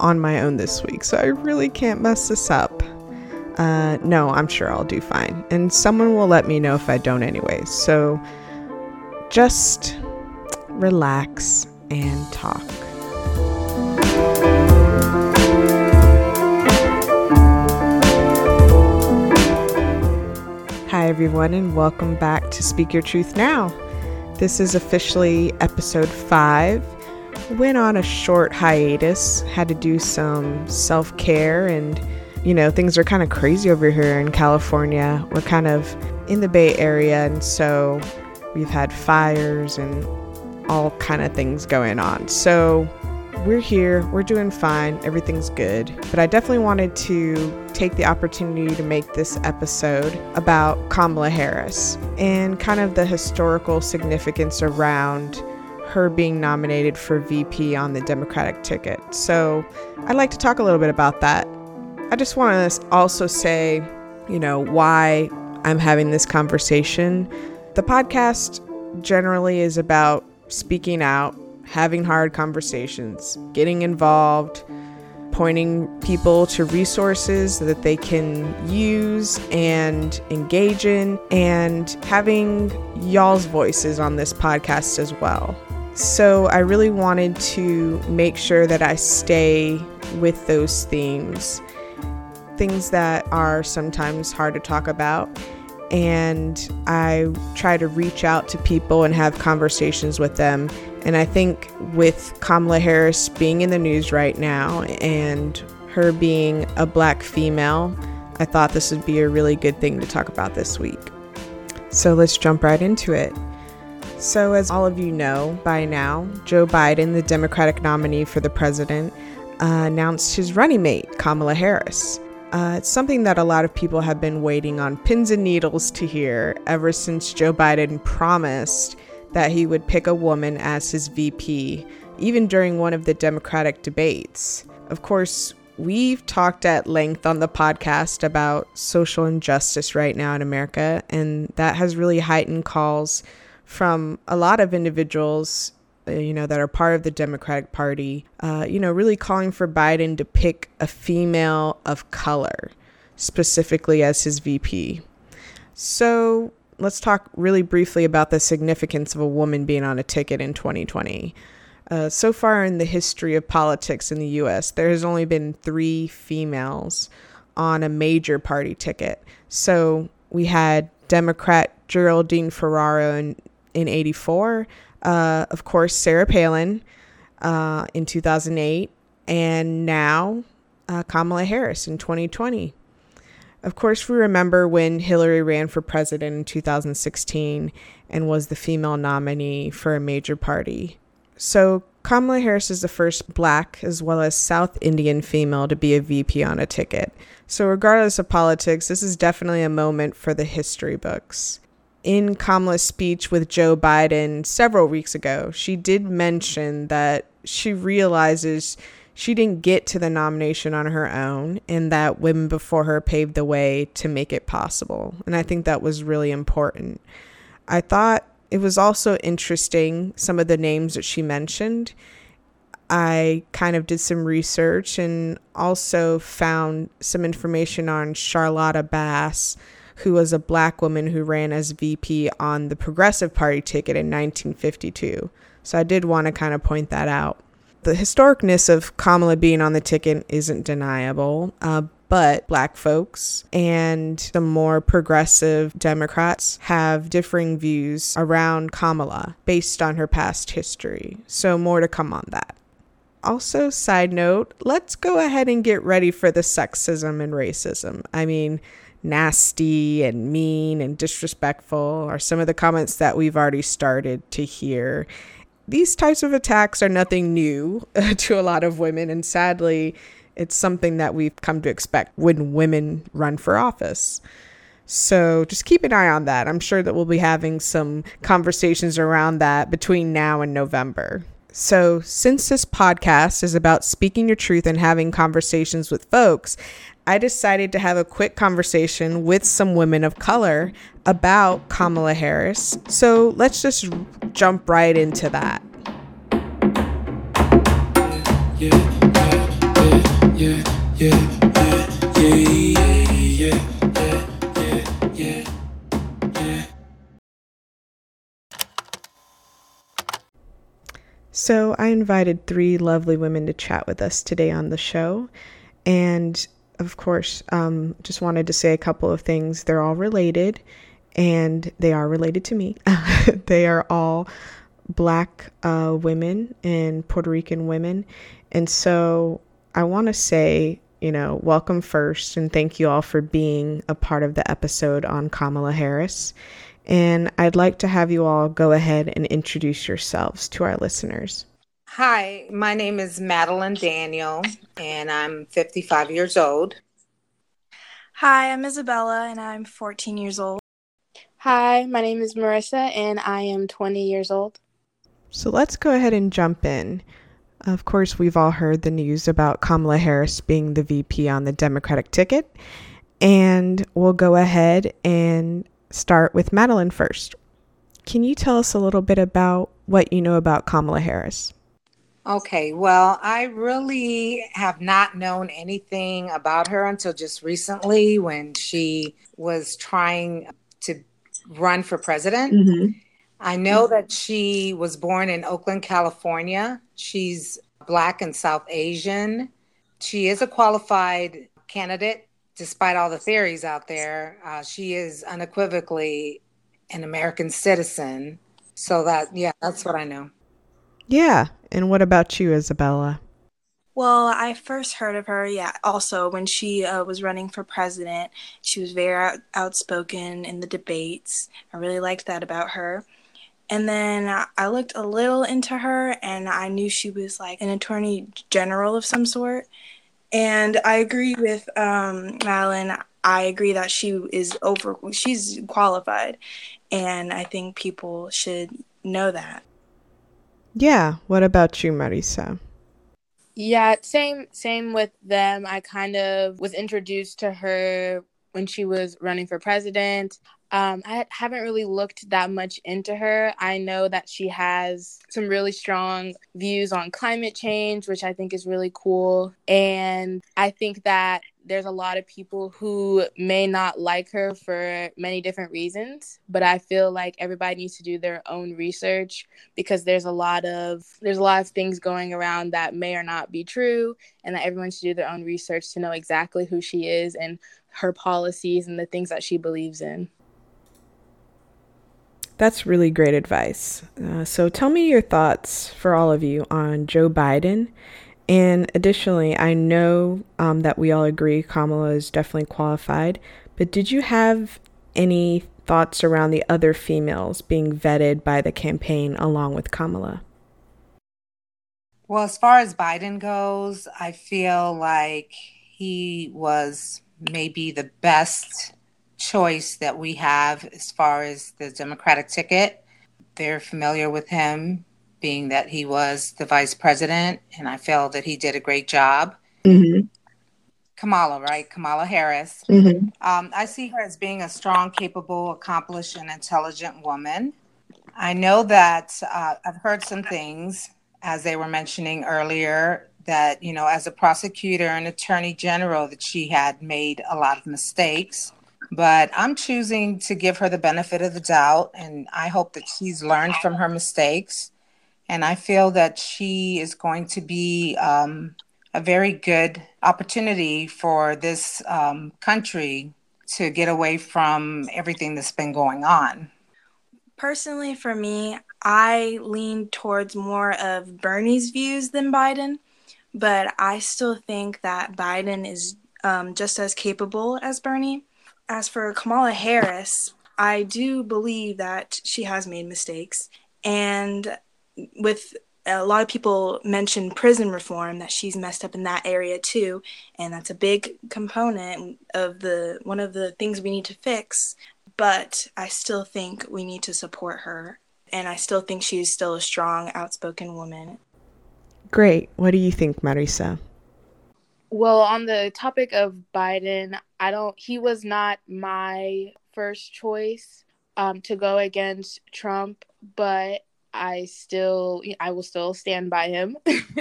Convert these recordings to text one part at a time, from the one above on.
on my own this week, so I really can't mess this up. Uh, no, I'm sure I'll do fine. And someone will let me know if I don't, anyway. So just relax and talk. Hi, everyone, and welcome back to Speak Your Truth Now. This is officially episode five. Went on a short hiatus, had to do some self care, and you know, things are kind of crazy over here in California. We're kind of in the Bay Area, and so we've had fires and all kind of things going on. So we're here, we're doing fine, everything's good. But I definitely wanted to take the opportunity to make this episode about Kamala Harris and kind of the historical significance around her being nominated for VP on the Democratic ticket. So I'd like to talk a little bit about that. I just want to also say, you know, why I'm having this conversation. The podcast generally is about speaking out having hard conversations, getting involved, pointing people to resources that they can use and engage in, and having y'all's voices on this podcast as well. So, I really wanted to make sure that I stay with those themes, things that are sometimes hard to talk about. And I try to reach out to people and have conversations with them and I think with Kamala Harris being in the news right now and her being a black female, I thought this would be a really good thing to talk about this week. So let's jump right into it. So, as all of you know by now, Joe Biden, the Democratic nominee for the president, uh, announced his running mate, Kamala Harris. Uh, it's something that a lot of people have been waiting on pins and needles to hear ever since Joe Biden promised that he would pick a woman as his VP, even during one of the Democratic debates. Of course, we've talked at length on the podcast about social injustice right now in America, and that has really heightened calls from a lot of individuals uh, you know, that are part of the Democratic Party, uh, you know, really calling for Biden to pick a female of color specifically as his VP. So let's talk really briefly about the significance of a woman being on a ticket in 2020. Uh, so far in the history of politics in the US, there has only been three females on a major party ticket. So we had Democrat Geraldine Ferraro in, in 84, uh, of course, Sarah Palin uh, in 2008, and now uh, Kamala Harris in 2020. Of course, we remember when Hillary ran for president in 2016 and was the female nominee for a major party. So, Kamala Harris is the first black as well as South Indian female to be a VP on a ticket. So, regardless of politics, this is definitely a moment for the history books. In Kamala's speech with Joe Biden several weeks ago, she did mention that she realizes she didn't get to the nomination on her own and that women before her paved the way to make it possible. And I think that was really important. I thought it was also interesting some of the names that she mentioned. I kind of did some research and also found some information on Charlotta Bass, who was a black woman who ran as VP on the Progressive Party ticket in 1952. So I did want to kind of point that out the historicness of Kamala being on the ticket isn't deniable. Uh, but black folks and the more progressive Democrats have differing views around Kamala based on her past history. So, more to come on that. Also, side note, let's go ahead and get ready for the sexism and racism. I mean, nasty and mean and disrespectful are some of the comments that we've already started to hear these types of attacks are nothing new uh, to a lot of women, and sadly, it's something that we've come to expect when women run for office. So just keep an eye on that. I'm sure that we'll be having some conversations around that between now and November. So, since this podcast is about speaking your truth and having conversations with folks, I decided to have a quick conversation with some women of color about Kamala Harris. So, let's just jump right into that. So, I invited three lovely women to chat with us today on the show. And of course, um, just wanted to say a couple of things. They're all related, and they are related to me. they are all black uh, women and Puerto Rican women. And so, I want to say, you know, welcome first, and thank you all for being a part of the episode on Kamala Harris. And I'd like to have you all go ahead and introduce yourselves to our listeners. Hi, my name is Madeline Daniel, and I'm 55 years old. Hi, I'm Isabella, and I'm 14 years old. Hi, my name is Marissa, and I am 20 years old. So let's go ahead and jump in. Of course, we've all heard the news about Kamala Harris being the VP on the Democratic ticket, and we'll go ahead and start with Madeline first. Can you tell us a little bit about what you know about Kamala Harris? Okay, well, I really have not known anything about her until just recently when she was trying to run for president. Mm-hmm. I know that she was born in Oakland, California. She's Black and South Asian. She is a qualified candidate despite all the theories out there, uh, she is unequivocally an American citizen. So that, yeah, that's what I know. Yeah. And what about you, Isabella? Well, I first heard of her, yeah, also when she uh, was running for president. She was very out- outspoken in the debates. I really liked that about her. And then I looked a little into her and I knew she was like an attorney general of some sort. And I agree with um. I agree that she is over. She's qualified, and I think people should know that. Yeah. What about you, Marisa? Yeah, same same with them. I kind of was introduced to her when she was running for president. Um, I haven't really looked that much into her. I know that she has some really strong views on climate change, which I think is really cool. And I think that there's a lot of people who may not like her for many different reasons but i feel like everybody needs to do their own research because there's a lot of there's a lot of things going around that may or not be true and that everyone should do their own research to know exactly who she is and her policies and the things that she believes in that's really great advice. Uh, so tell me your thoughts for all of you on Joe Biden. And additionally, I know um, that we all agree Kamala is definitely qualified, but did you have any thoughts around the other females being vetted by the campaign along with Kamala? Well, as far as Biden goes, I feel like he was maybe the best choice that we have as far as the Democratic ticket. They're familiar with him, being that he was the vice president, and I feel that he did a great job. Mm-hmm. Kamala, right? Kamala Harris. Mm-hmm. Um, I see her as being a strong, capable, accomplished, and intelligent woman. I know that uh, I've heard some things, as they were mentioning earlier, that, you know, as a prosecutor and attorney general, that she had made a lot of mistakes. But I'm choosing to give her the benefit of the doubt, and I hope that she's learned from her mistakes. And I feel that she is going to be um, a very good opportunity for this um, country to get away from everything that's been going on. Personally, for me, I lean towards more of Bernie's views than Biden, but I still think that Biden is um, just as capable as Bernie as for Kamala Harris, I do believe that she has made mistakes. And with a lot of people mention prison reform that she's messed up in that area too. And that's a big component of the one of the things we need to fix. But i still think we need to support her. And i still think she's still a strong outspoken woman. Great. What do you think marisa? Well, on the topic of Biden, I don't, he was not my first choice um, to go against Trump, but I still, I will still stand by him.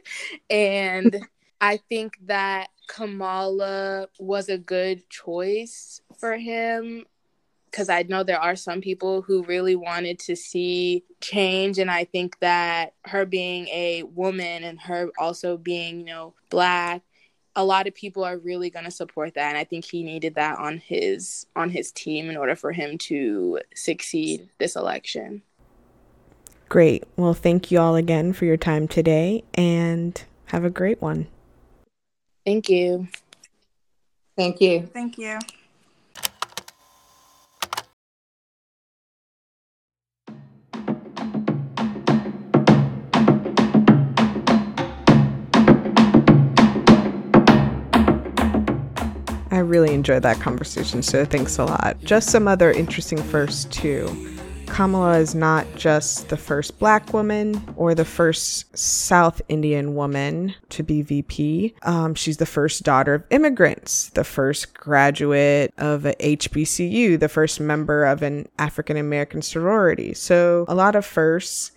and I think that Kamala was a good choice for him because I know there are some people who really wanted to see change. And I think that her being a woman and her also being, you know, black, a lot of people are really going to support that. And I think he needed that on his on his team in order for him to succeed this election. Great. Well, thank you all again for your time today and have a great one. Thank you. Thank you. Thank you. I really enjoyed that conversation, so thanks a lot. Just some other interesting firsts, too. Kamala is not just the first black woman or the first South Indian woman to be VP. Um, she's the first daughter of immigrants, the first graduate of a HBCU, the first member of an African American sorority. So, a lot of firsts.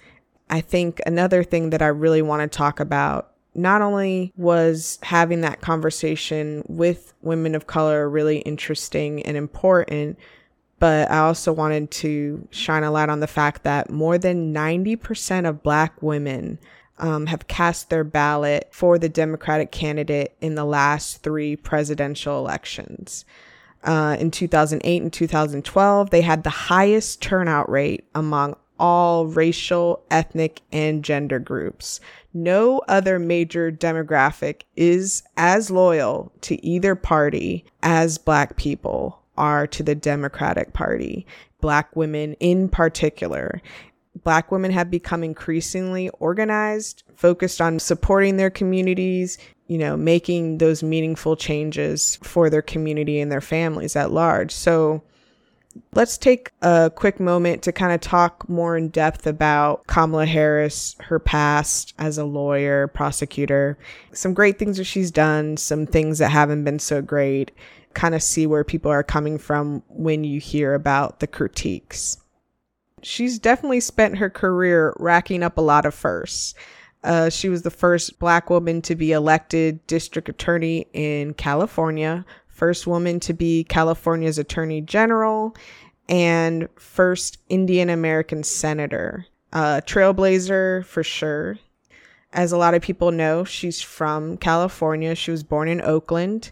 I think another thing that I really want to talk about not only was having that conversation with women of color really interesting and important, but I also wanted to shine a light on the fact that more than 90% of Black women um, have cast their ballot for the Democratic candidate in the last three presidential elections. Uh, in 2008 and 2012, they had the highest turnout rate among all racial, ethnic, and gender groups. No other major demographic is as loyal to either party as Black people are to the Democratic Party, Black women in particular. Black women have become increasingly organized, focused on supporting their communities, you know, making those meaningful changes for their community and their families at large. So, let's take a quick moment to kind of talk more in depth about Kamala Harris, her past as a lawyer, prosecutor, some great things that she's done, some things that haven't been so great, kind of see where people are coming from when you hear about the critiques. She's definitely spent her career racking up a lot of firsts. Uh, she was the first black woman to be elected district attorney in California, first woman to be California's attorney general, and first Indian American senator. Uh, trailblazer for sure. As a lot of people know, she's from California. She was born in Oakland.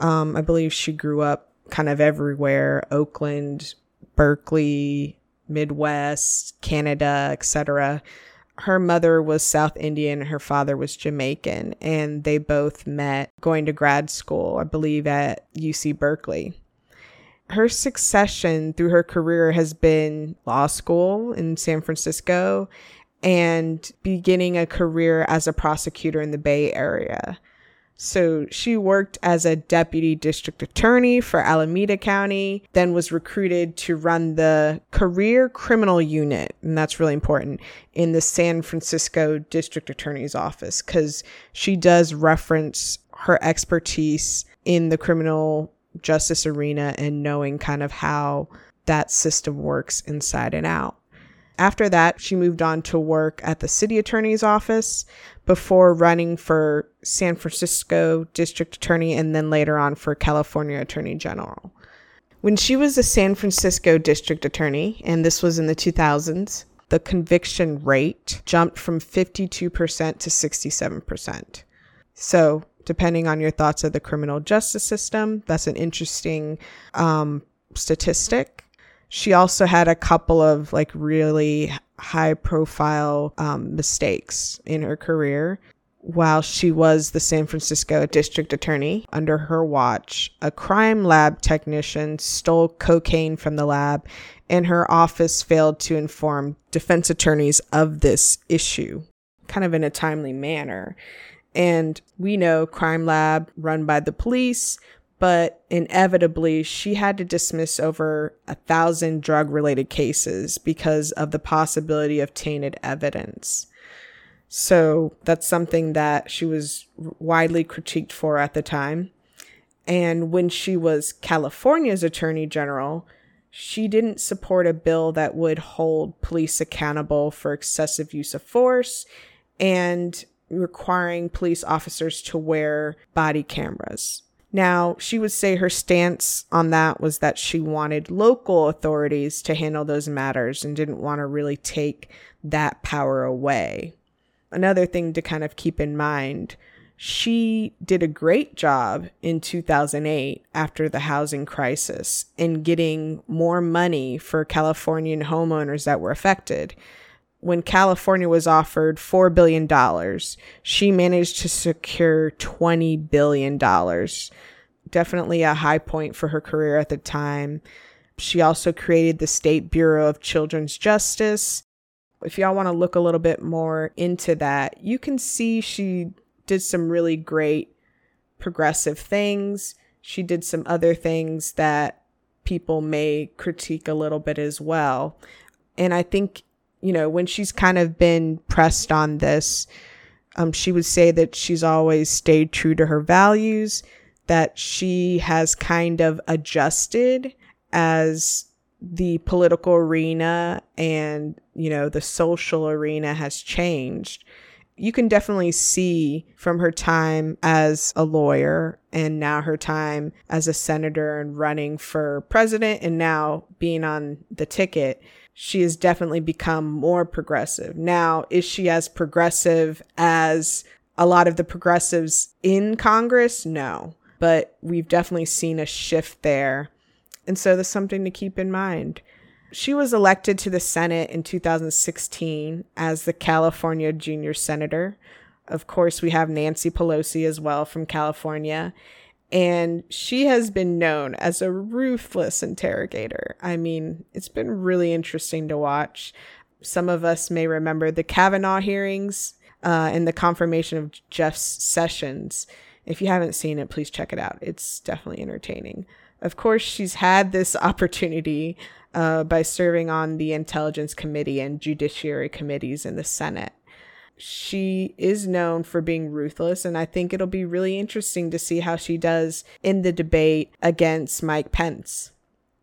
Um, I believe she grew up kind of everywhere Oakland, Berkeley, Midwest, Canada, etc. Her mother was South Indian, her father was Jamaican, and they both met going to grad school, I believe, at UC Berkeley. Her succession through her career has been law school in San Francisco and beginning a career as a prosecutor in the Bay Area. So she worked as a deputy district attorney for Alameda County, then was recruited to run the career criminal unit. And that's really important in the San Francisco district attorney's office because she does reference her expertise in the criminal justice arena and knowing kind of how that system works inside and out. After that, she moved on to work at the city attorney's office before running for San Francisco district attorney and then later on for California attorney general. When she was a San Francisco district attorney, and this was in the 2000s, the conviction rate jumped from 52% to 67%. So, depending on your thoughts of the criminal justice system, that's an interesting um, statistic. She also had a couple of like really high profile um, mistakes in her career. While she was the San Francisco district attorney, under her watch, a crime lab technician stole cocaine from the lab, and her office failed to inform defense attorneys of this issue, kind of in a timely manner. And we know Crime Lab, run by the police, but inevitably she had to dismiss over a thousand drug related cases because of the possibility of tainted evidence. So that's something that she was widely critiqued for at the time. And when she was California's attorney general, she didn't support a bill that would hold police accountable for excessive use of force and requiring police officers to wear body cameras. Now, she would say her stance on that was that she wanted local authorities to handle those matters and didn't want to really take that power away. Another thing to kind of keep in mind she did a great job in 2008 after the housing crisis in getting more money for Californian homeowners that were affected. When California was offered $4 billion, she managed to secure $20 billion. Definitely a high point for her career at the time. She also created the State Bureau of Children's Justice. If y'all want to look a little bit more into that, you can see she did some really great progressive things. She did some other things that people may critique a little bit as well. And I think, you know, when she's kind of been pressed on this, um, she would say that she's always stayed true to her values, that she has kind of adjusted as the political arena and, you know, the social arena has changed. You can definitely see from her time as a lawyer and now her time as a senator and running for president and now being on the ticket, she has definitely become more progressive. Now, is she as progressive as a lot of the progressives in Congress? No, but we've definitely seen a shift there. And so that's something to keep in mind. She was elected to the Senate in 2016 as the California junior senator. Of course, we have Nancy Pelosi as well from California. And she has been known as a ruthless interrogator. I mean, it's been really interesting to watch. Some of us may remember the Kavanaugh hearings uh, and the confirmation of Jeff Sessions. If you haven't seen it, please check it out. It's definitely entertaining. Of course, she's had this opportunity uh, by serving on the Intelligence Committee and Judiciary Committees in the Senate. She is known for being ruthless, and I think it'll be really interesting to see how she does in the debate against Mike Pence.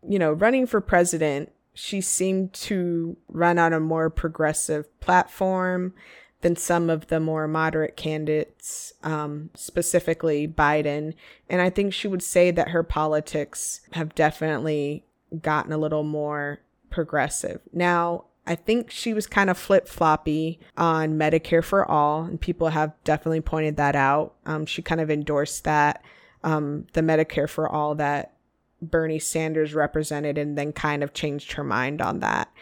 You know, running for president, she seemed to run on a more progressive platform than some of the more moderate candidates, um, specifically Biden. And I think she would say that her politics have definitely gotten a little more progressive. Now, I think she was kind of flip floppy on Medicare for all, and people have definitely pointed that out. Um, she kind of endorsed that, um, the Medicare for all that Bernie Sanders represented, and then kind of changed her mind on that.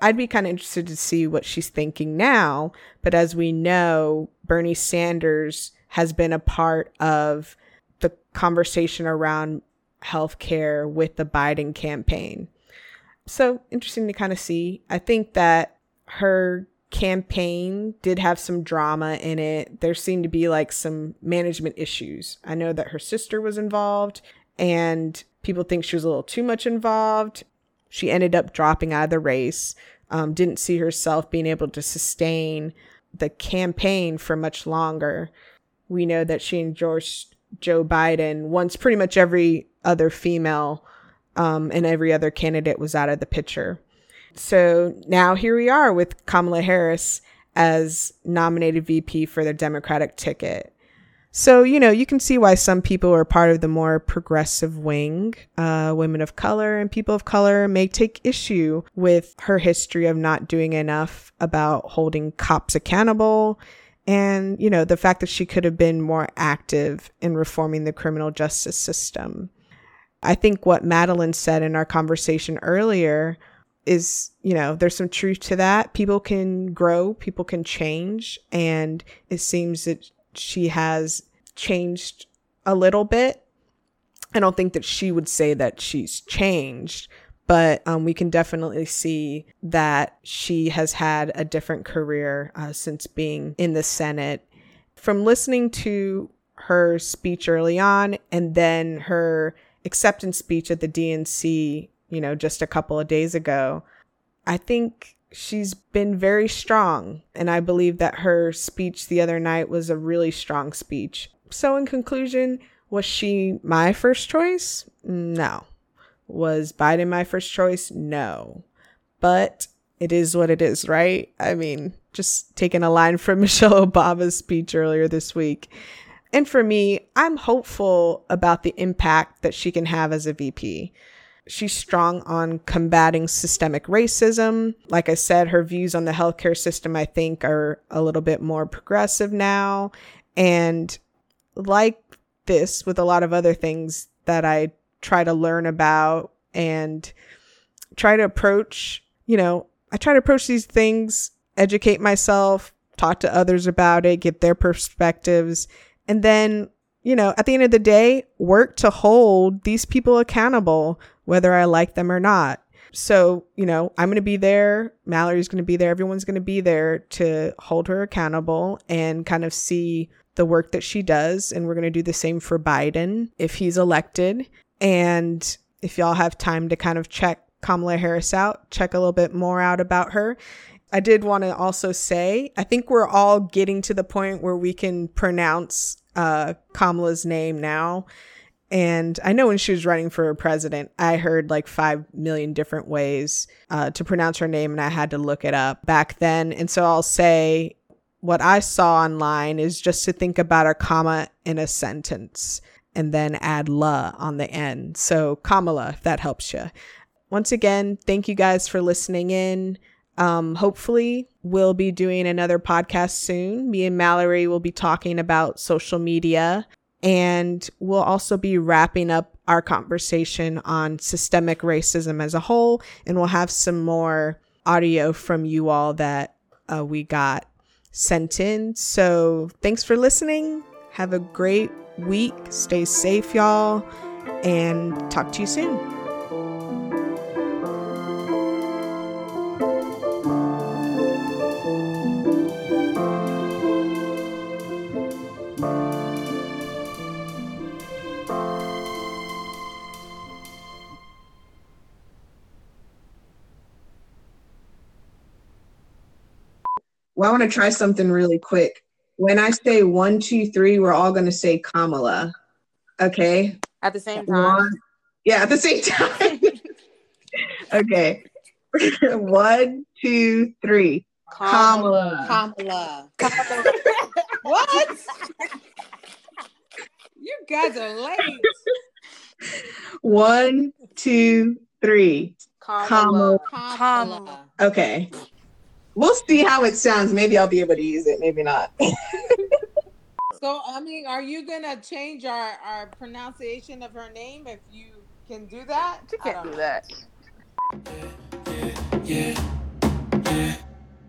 I'd be kind of interested to see what she's thinking now. But as we know, Bernie Sanders has been a part of the conversation around healthcare with the Biden campaign. So interesting to kind of see. I think that her campaign did have some drama in it. There seemed to be like some management issues. I know that her sister was involved and people think she was a little too much involved. She ended up dropping out of the race. Um, didn't see herself being able to sustain the campaign for much longer. We know that she endorsed Joe Biden once pretty much every other female um, and every other candidate was out of the picture. So now here we are with Kamala Harris as nominated VP for the Democratic ticket. So, you know, you can see why some people are part of the more progressive wing. Uh, women of color and people of color may take issue with her history of not doing enough about holding cops accountable and, you know, the fact that she could have been more active in reforming the criminal justice system. I think what Madeline said in our conversation earlier is, you know, there's some truth to that. People can grow, people can change. And it seems that she has changed a little bit. I don't think that she would say that she's changed, but um, we can definitely see that she has had a different career uh, since being in the Senate. From listening to her speech early on and then her acceptance speech at the DNC, you know, just a couple of days ago, I think she's been very strong. And I believe that her speech the other night was a really strong speech. So, in conclusion, was she my first choice? No. Was Biden my first choice? No. But it is what it is, right? I mean, just taking a line from Michelle Obama's speech earlier this week. And for me, I'm hopeful about the impact that she can have as a VP. She's strong on combating systemic racism. Like I said, her views on the healthcare system, I think, are a little bit more progressive now. And like this, with a lot of other things that I try to learn about and try to approach, you know, I try to approach these things, educate myself, talk to others about it, get their perspectives, and then, you know, at the end of the day, work to hold these people accountable, whether I like them or not. So, you know, I'm going to be there. Mallory's going to be there. Everyone's going to be there to hold her accountable and kind of see the work that she does. And we're going to do the same for Biden if he's elected. And if y'all have time to kind of check Kamala Harris out, check a little bit more out about her. I did want to also say, I think we're all getting to the point where we can pronounce uh, Kamala's name now. And I know when she was running for president, I heard like 5 million different ways uh, to pronounce her name, and I had to look it up back then. And so I'll say what I saw online is just to think about a comma in a sentence and then add la on the end. So Kamala, if that helps you. Once again, thank you guys for listening in. Um, hopefully, we'll be doing another podcast soon. Me and Mallory will be talking about social media, and we'll also be wrapping up our conversation on systemic racism as a whole. And we'll have some more audio from you all that uh, we got sent in. So, thanks for listening. Have a great week. Stay safe, y'all, and talk to you soon. Well, I want to try something really quick. When I say one, two, three, we're all going to say Kamala. Okay. At the same time. One, yeah, at the same time. okay. one, two, three. Kamala. Kamala. Kamala. what? you guys are late. One, two, three. Kamala. Kamala. Kamala. Okay we'll see how it sounds. Maybe I'll be able to use it. Maybe not. so, I mean, are you gonna change our our pronunciation of her name if you can do that? You can't do that. Yeah, yeah, yeah,